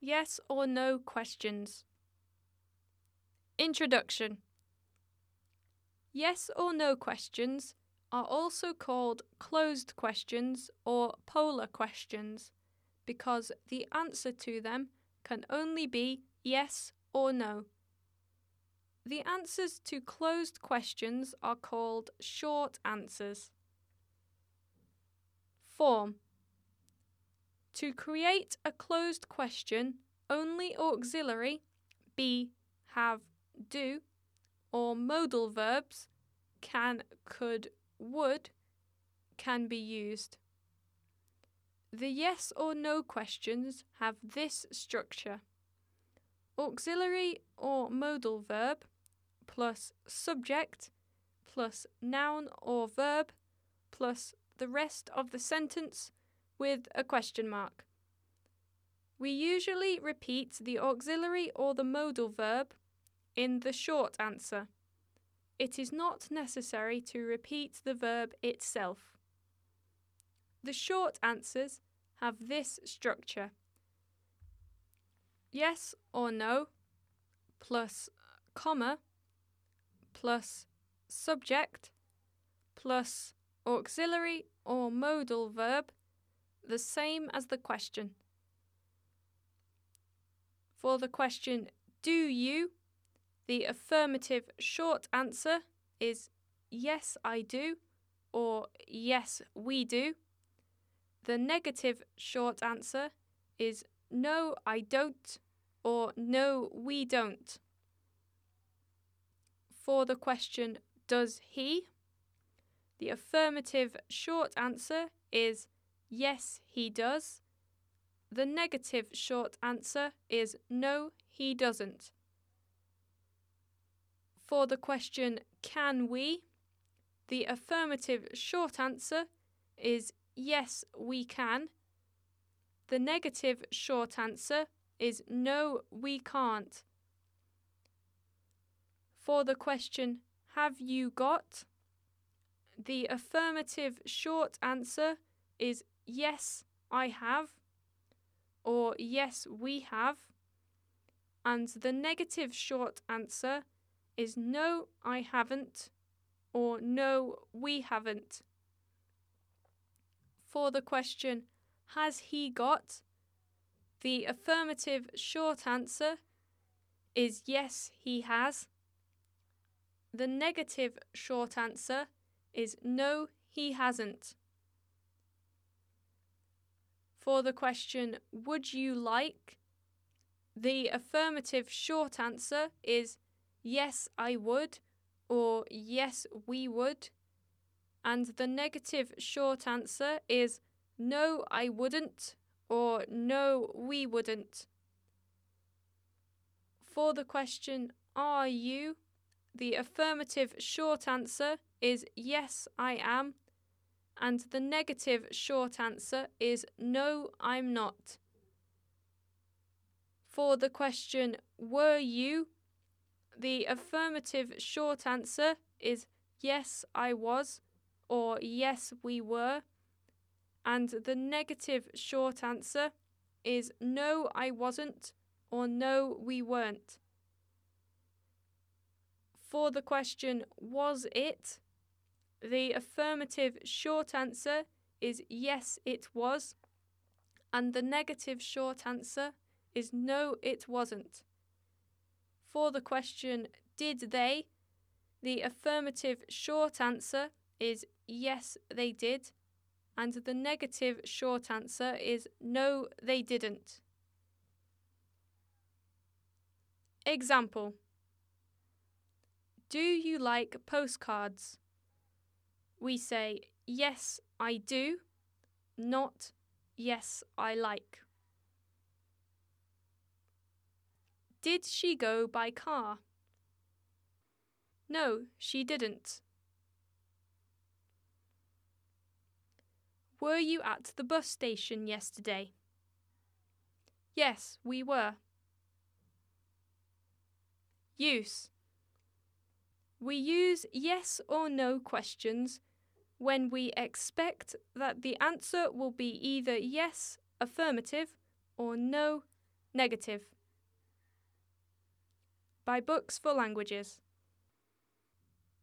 Yes or no questions. Introduction Yes or no questions are also called closed questions or polar questions because the answer to them can only be yes or no. The answers to closed questions are called short answers. Form To create a closed question, only auxiliary be, have, do, or modal verbs can, could, would can be used. The yes or no questions have this structure auxiliary or modal verb plus subject plus noun or verb plus the rest of the sentence with a question mark. We usually repeat the auxiliary or the modal verb in the short answer. It is not necessary to repeat the verb itself. The short answers have this structure yes or no plus comma plus subject plus auxiliary or modal verb, the same as the question. For the question, do you? The affirmative short answer is yes, I do, or yes, we do. The negative short answer is no, I don't, or no, we don't. For the question, does he? The affirmative short answer is yes, he does. The negative short answer is no, he doesn't. For the question, can we? The affirmative short answer is yes, we can. The negative short answer is no, we can't. For the question, have you got? The affirmative short answer is yes, I have, or yes, we have. And the negative short answer is no, I haven't, or no, we haven't. For the question, has he got? The affirmative short answer is yes, he has. The negative short answer is no, he hasn't. For the question, would you like? The affirmative short answer is yes, I would, or yes, we would. And the negative short answer is no, I wouldn't, or no, we wouldn't. For the question, are you? The affirmative short answer is yes, I am, and the negative short answer is no, I'm not. For the question, were you? The affirmative short answer is yes, I was, or yes, we were, and the negative short answer is no, I wasn't, or no, we weren't. For the question, was it? The affirmative short answer is yes, it was, and the negative short answer is no, it wasn't. For the question, did they? The affirmative short answer is yes, they did, and the negative short answer is no, they didn't. Example do you like postcards? We say, Yes, I do, not Yes, I like. Did she go by car? No, she didn't. Were you at the bus station yesterday? Yes, we were. Use we use yes or no questions when we expect that the answer will be either yes, affirmative, or no, Negative. Buy books for languages.